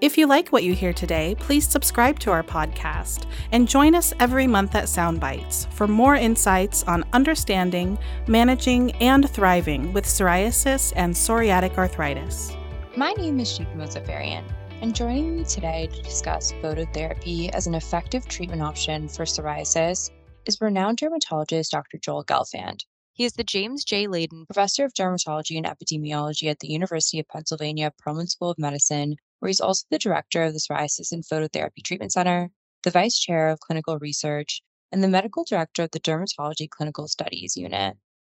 If you like what you hear today, please subscribe to our podcast and join us every month at Soundbites for more insights on understanding, managing, and thriving with psoriasis and psoriatic arthritis. My name is Sheikha Mozafarian, and joining me today to discuss phototherapy as an effective treatment option for psoriasis is renowned dermatologist Dr. Joel Gelfand. He is the James J. Leyden Professor of Dermatology and Epidemiology at the University of Pennsylvania Perelman School of Medicine where he's also the director of the Psoriasis and Phototherapy Treatment Center, the vice chair of clinical research, and the medical director of the Dermatology Clinical Studies Unit.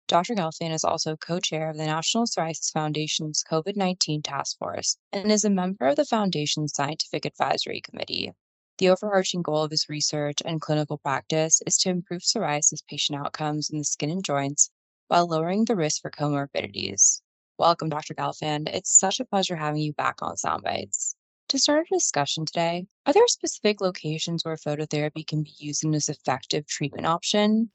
Dr. Gelfand is also co chair of the National Psoriasis Foundation's COVID 19 Task Force and is a member of the Foundation's Scientific Advisory Committee. The overarching goal of his research and clinical practice is to improve psoriasis patient outcomes in the skin and joints while lowering the risk for comorbidities. Welcome, Dr. Gelfand. It's such a pleasure having you back on Soundbites. To start our discussion today, are there specific locations where phototherapy can be used as an effective treatment option?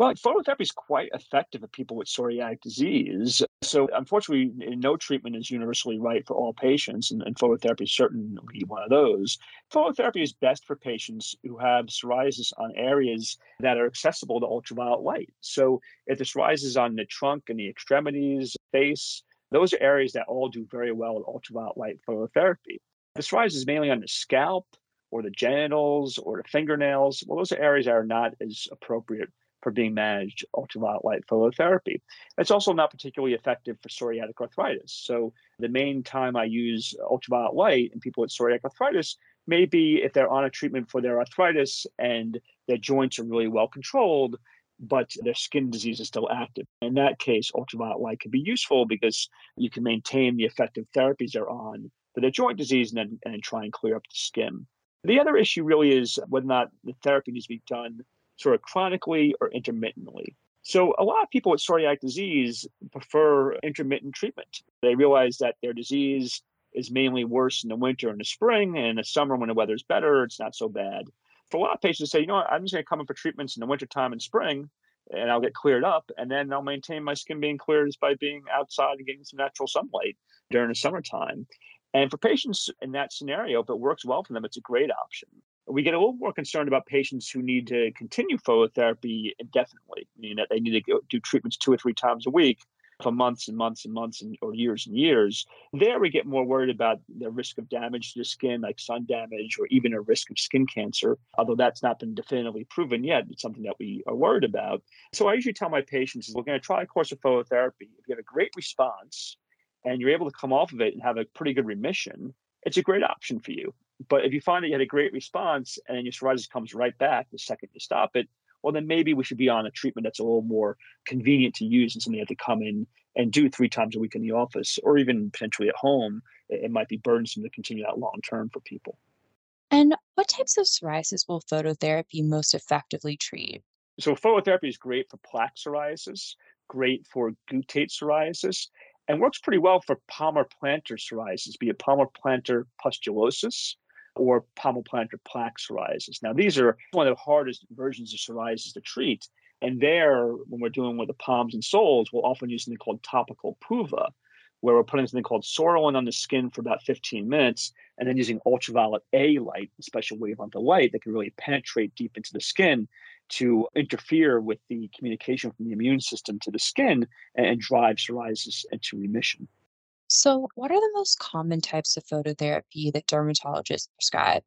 Well, phototherapy is quite effective in people with psoriatic disease. So, unfortunately, no treatment is universally right for all patients, and, and phototherapy is certainly one of those. Phototherapy is best for patients who have psoriasis on areas that are accessible to ultraviolet light. So, if the psoriasis is on the trunk and the extremities, face, those are areas that all do very well with ultraviolet light phototherapy. The psoriasis is mainly on the scalp or the genitals or the fingernails, well, those are areas that are not as appropriate for being managed ultraviolet light phototherapy. It's also not particularly effective for psoriatic arthritis. So the main time I use ultraviolet light in people with psoriatic arthritis may be if they're on a treatment for their arthritis and their joints are really well controlled, but their skin disease is still active. In that case, ultraviolet light can be useful because you can maintain the effective therapies they're on for their joint disease and then and try and clear up the skin. The other issue really is whether or not the therapy needs to be done sort of chronically or intermittently. So, a lot of people with psoriatic disease prefer intermittent treatment. They realize that their disease is mainly worse in the winter and the spring, and in the summer when the weather's better, it's not so bad. For a lot of patients, say, you know what, I'm just going to come in for treatments in the wintertime and spring, and I'll get cleared up, and then I'll maintain my skin being cleared just by being outside and getting some natural sunlight during the summertime. And for patients in that scenario, if it works well for them, it's a great option. We get a little more concerned about patients who need to continue phototherapy indefinitely, meaning that they need to do treatments two or three times a week for months and months and months and, or years and years. There, we get more worried about the risk of damage to the skin, like sun damage, or even a risk of skin cancer. Although that's not been definitively proven yet, it's something that we are worried about. So I usually tell my patients, we're going to try a course of phototherapy. If you have a great response, and you're able to come off of it and have a pretty good remission, it's a great option for you. But if you find that you had a great response and your psoriasis comes right back the second you stop it, well, then maybe we should be on a treatment that's a little more convenient to use and something you have to come in and do three times a week in the office or even potentially at home. It might be burdensome to continue that long term for people. And what types of psoriasis will phototherapy most effectively treat? So, phototherapy is great for plaque psoriasis, great for guttate psoriasis, and works pretty well for palmar-plantar psoriasis, be it palmar-plantar pustulosis or palmar-plantar plaque psoriasis. Now, these are one of the hardest versions of psoriasis to treat. And there, when we're doing with the palms and soles, we'll often use something called topical PUVA, where we're putting something called Psoralen on the skin for about 15 minutes, and then using ultraviolet A light, a special wavelength of light that can really penetrate deep into the skin to interfere with the communication from the immune system to the skin and drive psoriasis into remission. So, what are the most common types of phototherapy that dermatologists prescribe?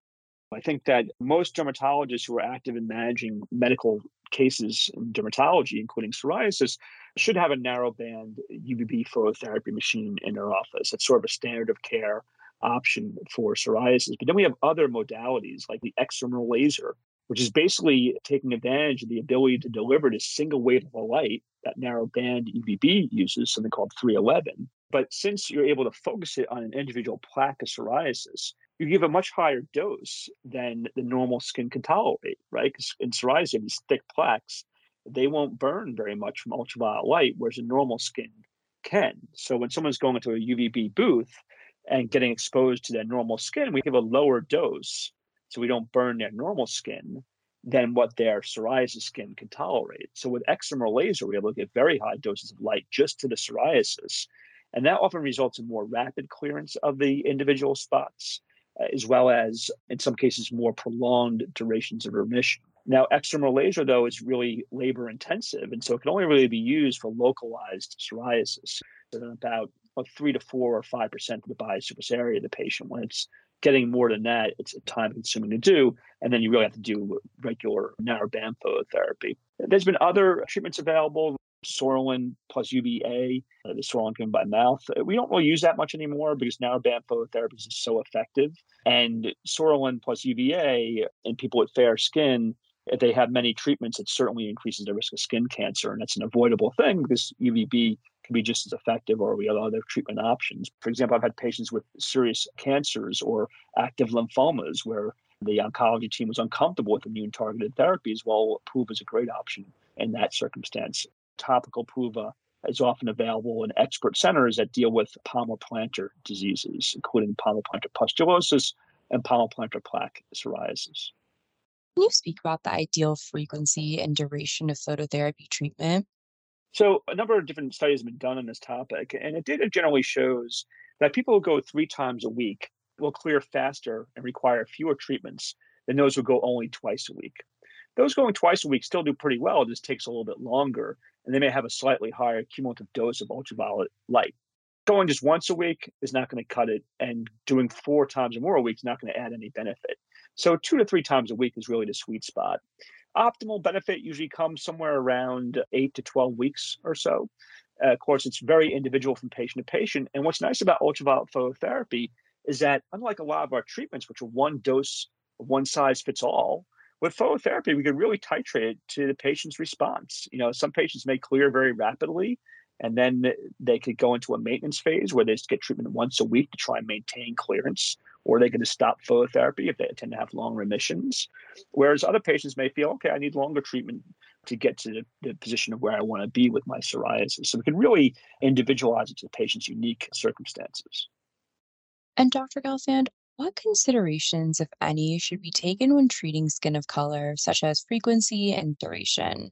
I think that most dermatologists who are active in managing medical cases in dermatology, including psoriasis, should have a narrowband UVB phototherapy machine in their office. It's sort of a standard of care option for psoriasis. But then we have other modalities like the excimer laser, which is basically taking advantage of the ability to deliver this single wave of a light that narrow band UVB uses, something called 311. But since you're able to focus it on an individual plaque of psoriasis, you give a much higher dose than the normal skin can tolerate, right? Because in psoriasis, these thick plaques, they won't burn very much from ultraviolet light, whereas a normal skin can. So when someone's going into a UVB booth and getting exposed to their normal skin, we give a lower dose so we don't burn their normal skin than what their psoriasis skin can tolerate. So with excimer laser, we're able to get very high doses of light just to the psoriasis. And that often results in more rapid clearance of the individual spots, uh, as well as, in some cases, more prolonged durations of remission. Now, excimer laser, though, is really labor intensive, and so it can only really be used for localized psoriasis. So about three to four or five percent of the body surface area of the patient. When it's getting more than that, it's time consuming to do, and then you really have to do regular narrow band phototherapy. There's been other treatments available. Psoralen plus UVA, uh, the Psoralen given by mouth. We don't really use that much anymore because narrowband phototherapy is so effective. And Psoralen plus UVA in people with fair skin if they have many treatments, it certainly increases the risk of skin cancer. And it's an avoidable thing because UVB can be just as effective or we have other treatment options. For example, I've had patients with serious cancers or active lymphomas where the oncology team was uncomfortable with immune targeted therapies. Well, PUVA is a great option in that circumstance. Topical PUVA is often available in expert centers that deal with palmoplantar diseases, including palmoplantar pustulosis and palmoplantar plaque psoriasis. Can you speak about the ideal frequency and duration of phototherapy treatment? So, a number of different studies have been done on this topic, and the data generally shows that people who go three times a week will clear faster and require fewer treatments than those who go only twice a week. Those going twice a week still do pretty well, it just takes a little bit longer, and they may have a slightly higher cumulative dose of ultraviolet light. Going just once a week is not going to cut it, and doing four times or more a week is not going to add any benefit. So two to three times a week is really the sweet spot. Optimal benefit usually comes somewhere around eight to 12 weeks or so. Uh, of course, it's very individual from patient to patient. And what's nice about ultraviolet phototherapy is that, unlike a lot of our treatments, which are one dose, one size fits all, with phototherapy, we can really titrate it to the patient's response. You know, some patients may clear very rapidly, and then they could go into a maintenance phase where they just get treatment once a week to try and maintain clearance or they could just stop phototherapy if they tend to have long remissions. Whereas other patients may feel, okay, I need longer treatment to get to the, the position of where I want to be with my psoriasis. So we can really individualize it to the patient's unique circumstances. And Dr. Gelfand, what considerations, if any, should be taken when treating skin of color, such as frequency and duration?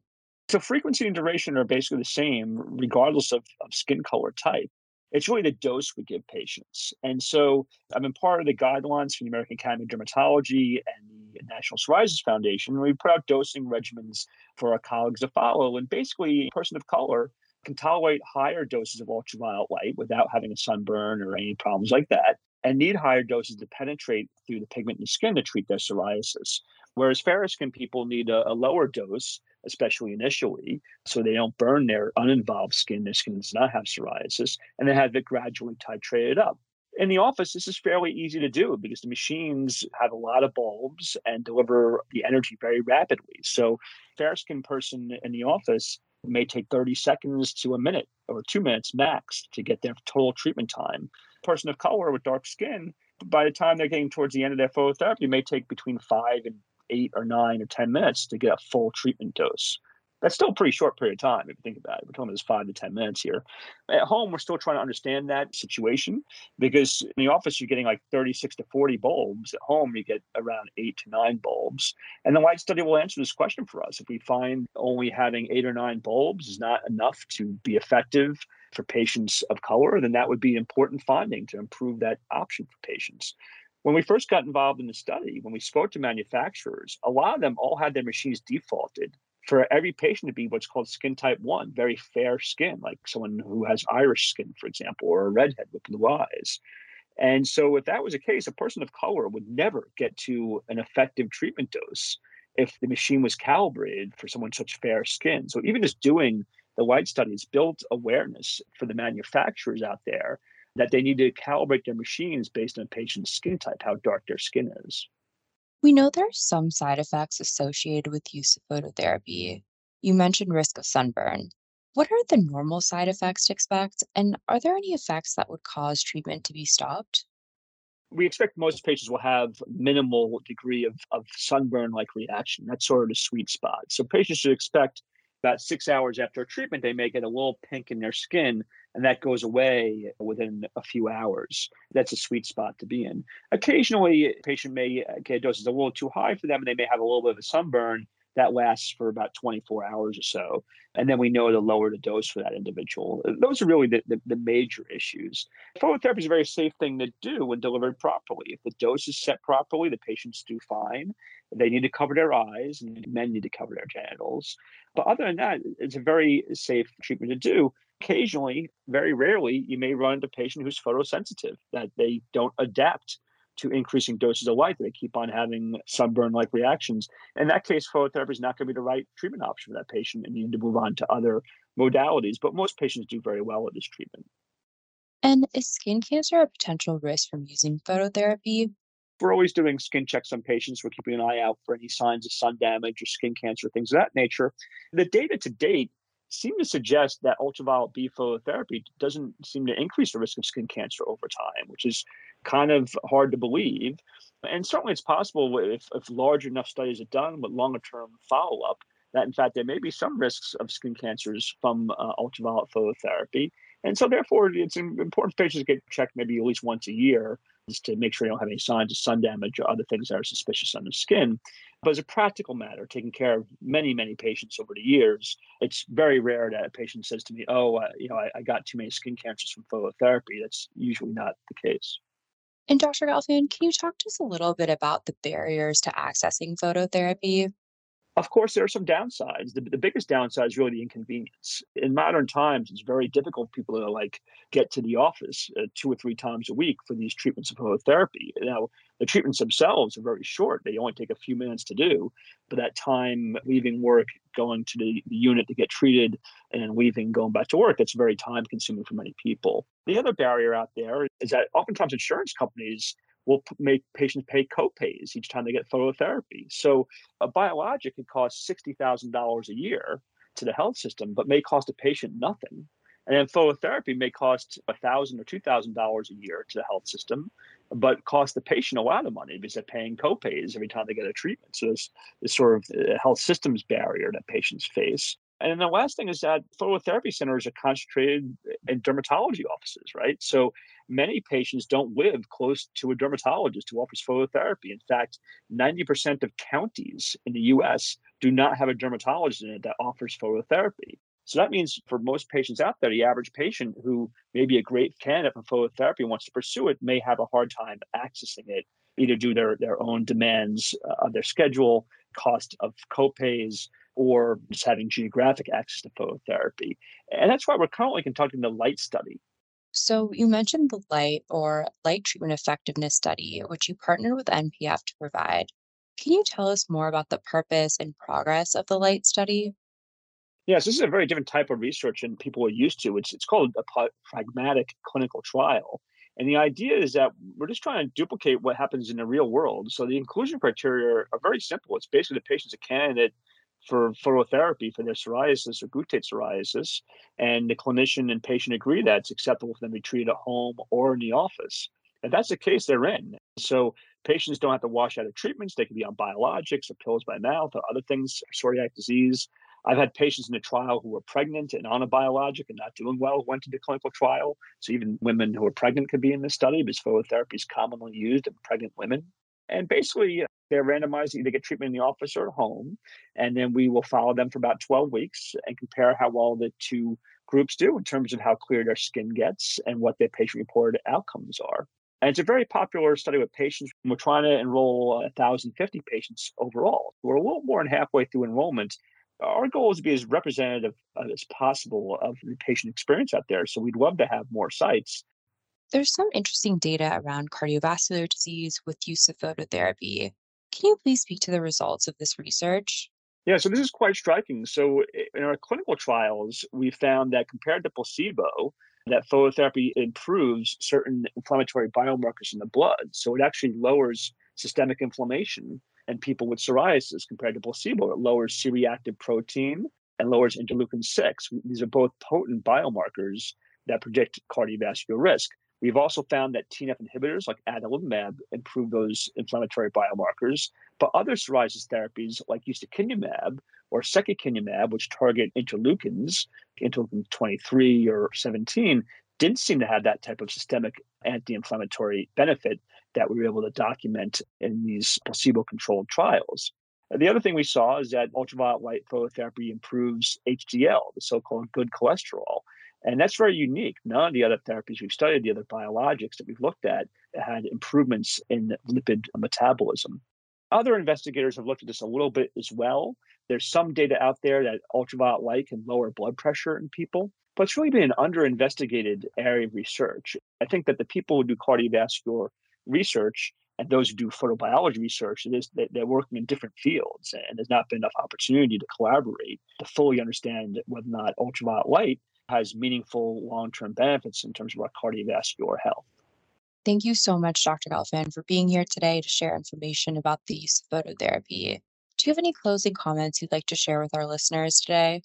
So, frequency and duration are basically the same regardless of, of skin color type it's really the dose we give patients. And so I've been part of the guidelines from the American Academy of Dermatology and the National Psoriasis Foundation. We put out dosing regimens for our colleagues to follow. And basically, a person of color can tolerate higher doses of ultraviolet light without having a sunburn or any problems like that, and need higher doses to penetrate through the pigment in the skin to treat their psoriasis. Whereas fair skin people need a, a lower dose especially initially, so they don't burn their uninvolved skin. Their skin does not have psoriasis, and then have it gradually titrated up. In the office, this is fairly easy to do because the machines have a lot of bulbs and deliver the energy very rapidly. So, fair skin person in the office may take 30 seconds to a minute or two minutes max to get their total treatment time. Person of color with dark skin, by the time they're getting towards the end of their phototherapy, may take between five and eight or nine or 10 minutes to get a full treatment dose. That's still a pretty short period of time if you think about it. We're talking about five to 10 minutes here. At home, we're still trying to understand that situation because in the office, you're getting like 36 to 40 bulbs. At home, you get around eight to nine bulbs. And the light study will answer this question for us. If we find only having eight or nine bulbs is not enough to be effective for patients of color, then that would be an important finding to improve that option for patients. When we first got involved in the study, when we spoke to manufacturers, a lot of them all had their machines defaulted for every patient to be what's called skin type 1, very fair skin, like someone who has Irish skin, for example, or a redhead with blue eyes. And so, if that was the case, a person of color would never get to an effective treatment dose if the machine was calibrated for someone such fair skin. So, even just doing the light studies built awareness for the manufacturers out there that they need to calibrate their machines based on a patient's skin type, how dark their skin is. We know there are some side effects associated with use of phototherapy. You mentioned risk of sunburn. What are the normal side effects to expect, and are there any effects that would cause treatment to be stopped? We expect most patients will have minimal degree of, of sunburn-like reaction. That's sort of the sweet spot. So patients should expect About six hours after treatment, they may get a little pink in their skin, and that goes away within a few hours. That's a sweet spot to be in. Occasionally, a patient may uh, get a dose is a little too high for them, and they may have a little bit of a sunburn that lasts for about 24 hours or so. And then we know to lower the dose for that individual. Uh, those are really the, the, the, major issues. Phototherapy is a very safe thing to do when delivered properly. If the dose is set properly, the patients do fine. They need to cover their eyes, and men need to cover their genitals. But other than that, it's a very safe treatment to do. Occasionally, very rarely, you may run into a patient who's photosensitive, that they don't adapt to increasing doses of light. They keep on having sunburn like reactions. In that case, phototherapy is not going to be the right treatment option for that patient and you need to move on to other modalities. But most patients do very well with this treatment. And is skin cancer a potential risk from using phototherapy? We're always doing skin checks on patients. We're keeping an eye out for any signs of sun damage or skin cancer, things of that nature. The data to date seem to suggest that ultraviolet B phototherapy doesn't seem to increase the risk of skin cancer over time, which is kind of hard to believe. And certainly it's possible if, if large enough studies are done with longer term follow up, that in fact there may be some risks of skin cancers from uh, ultraviolet phototherapy. And so, therefore, it's important for patients get checked maybe at least once a year just to make sure they don't have any signs of sun damage or other things that are suspicious on the skin. But as a practical matter, taking care of many, many patients over the years, it's very rare that a patient says to me, "Oh, uh, you know, I, I got too many skin cancers from phototherapy." That's usually not the case. And Dr. Gelfand, can you talk to us a little bit about the barriers to accessing phototherapy? Of course, there are some downsides. The, the biggest downside is really the inconvenience. In modern times, it's very difficult for people to like get to the office uh, two or three times a week for these treatments of phototherapy. Now, the treatments themselves are very short; they only take a few minutes to do. But that time leaving work, going to the, the unit to get treated, and then leaving, going back to work, that's very time consuming for many people. The other barrier out there is that oftentimes insurance companies will make patients pay copays each time they get phototherapy. So a biologic could cost $60,000 a year to the health system, but may cost a patient nothing. And then phototherapy may cost 1,000 or $2,000 a year to the health system, but cost the patient a lot of money because they're paying copays every time they get a treatment. So there's this sort of uh, health systems barrier that patients face. And the last thing is that phototherapy centers are concentrated in dermatology offices, right? So many patients don't live close to a dermatologist who offers phototherapy. In fact, 90% of counties in the US do not have a dermatologist in it that offers phototherapy. So that means for most patients out there, the average patient who may be a great candidate for phototherapy and wants to pursue it may have a hard time accessing it, either due to their, their own demands uh, of their schedule, cost of copays, or just having geographic access to phototherapy. And that's why we're currently conducting the LIGHT study. So, you mentioned the LIGHT or Light Treatment Effectiveness Study, which you partnered with NPF to provide. Can you tell us more about the purpose and progress of the LIGHT study? Yes, this is a very different type of research than people are used to. It's, it's called a pragmatic clinical trial. And the idea is that we're just trying to duplicate what happens in the real world. So the inclusion criteria are very simple. It's basically the patient's a candidate for phototherapy for their psoriasis or guttate psoriasis, and the clinician and patient agree that it's acceptable for them to be treated at home or in the office. If that's the case, they're in. So patients don't have to wash out of treatments. They can be on biologics or pills by mouth or other things, psoriatic disease. I've had patients in the trial who were pregnant and on a biologic and not doing well went into clinical trial. So even women who are pregnant could be in this study because phototherapy is commonly used in pregnant women. And basically, they're randomized either get treatment in the office or at home. And then we will follow them for about 12 weeks and compare how well the two groups do in terms of how clear their skin gets and what their patient reported outcomes are. And it's a very popular study with patients. We're trying to enroll 1,050 patients overall. We're a little more than halfway through enrollment. Our goal is to be as representative as possible of the patient experience out there. So we'd love to have more sites there's some interesting data around cardiovascular disease with use of phototherapy. Can you please speak to the results of this research? Yeah, so this is quite striking. So in our clinical trials, we found that compared to placebo, that phototherapy improves certain inflammatory biomarkers in the blood. So it actually lowers systemic inflammation in people with psoriasis compared to placebo. It lowers C-reactive protein and lowers interleukin 6. These are both potent biomarkers that predict cardiovascular risk. We've also found that TNF inhibitors like adalimumab improve those inflammatory biomarkers, but other psoriasis therapies like ustekinumab or secukinumab, which target interleukins, interleukin 23 or 17, didn't seem to have that type of systemic anti inflammatory benefit that we were able to document in these placebo controlled trials. The other thing we saw is that ultraviolet light phototherapy improves HDL, the so called good cholesterol. And that's very unique. None of the other therapies we've studied, the other biologics that we've looked at, had improvements in lipid metabolism. Other investigators have looked at this a little bit as well. There's some data out there that ultraviolet light can lower blood pressure in people, but it's really been an under investigated area of research. I think that the people who do cardiovascular research and those who do photobiology research, it is they're working in different fields, and there's not been enough opportunity to collaborate to fully understand whether or not ultraviolet light has meaningful long-term benefits in terms of our cardiovascular health. Thank you so much, Dr. Gelfand, for being here today to share information about the use of phototherapy. Do you have any closing comments you'd like to share with our listeners today?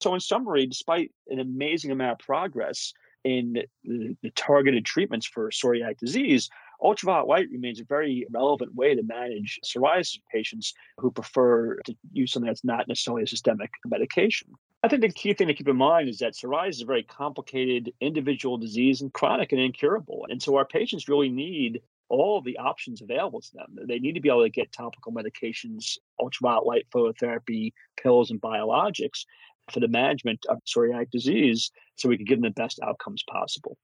So, in summary, despite an amazing amount of progress in the, the targeted treatments for psoriatic disease, ultraviolet light remains a very relevant way to manage psoriasis patients who prefer to use something that's not necessarily a systemic medication. I think the key thing to keep in mind is that psoriasis is a very complicated individual disease and chronic and incurable. And so our patients really need all the options available to them. They need to be able to get topical medications, ultraviolet light phototherapy, pills, and biologics for the management of psoriatic disease so we can give them the best outcomes possible.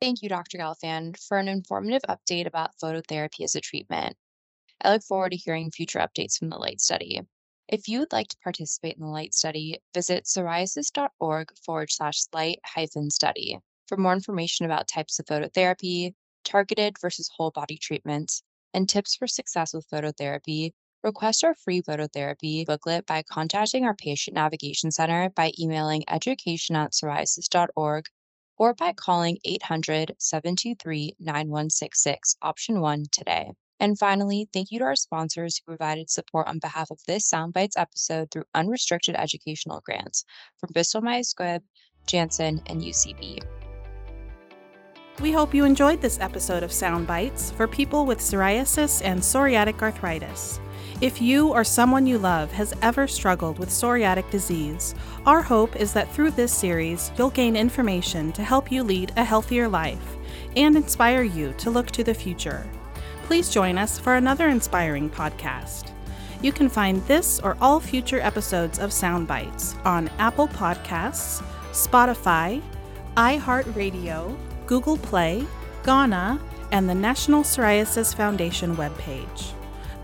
Thank you, Dr. Gelfand, for an informative update about phototherapy as a treatment. I look forward to hearing future updates from the LIGHT study. If you would like to participate in the LIGHT study, visit psoriasis.org forward slash light hyphen study for more information about types of phototherapy, targeted versus whole body treatments, and tips for success with phototherapy. Request our free phototherapy booklet by contacting our Patient Navigation Center by emailing education at psoriasis.org or by calling 800 723 9166, option 1 today. And finally, thank you to our sponsors who provided support on behalf of this Soundbites episode through unrestricted educational grants from Bristol Myers Squibb, Janssen, and UCB. We hope you enjoyed this episode of Soundbites for people with psoriasis and psoriatic arthritis. If you or someone you love has ever struggled with psoriatic disease, our hope is that through this series, you'll gain information to help you lead a healthier life and inspire you to look to the future. Please join us for another inspiring podcast. You can find this or all future episodes of Soundbites on Apple Podcasts, Spotify, iHeartRadio, Google Play, Gaana, and the National Psoriasis Foundation webpage.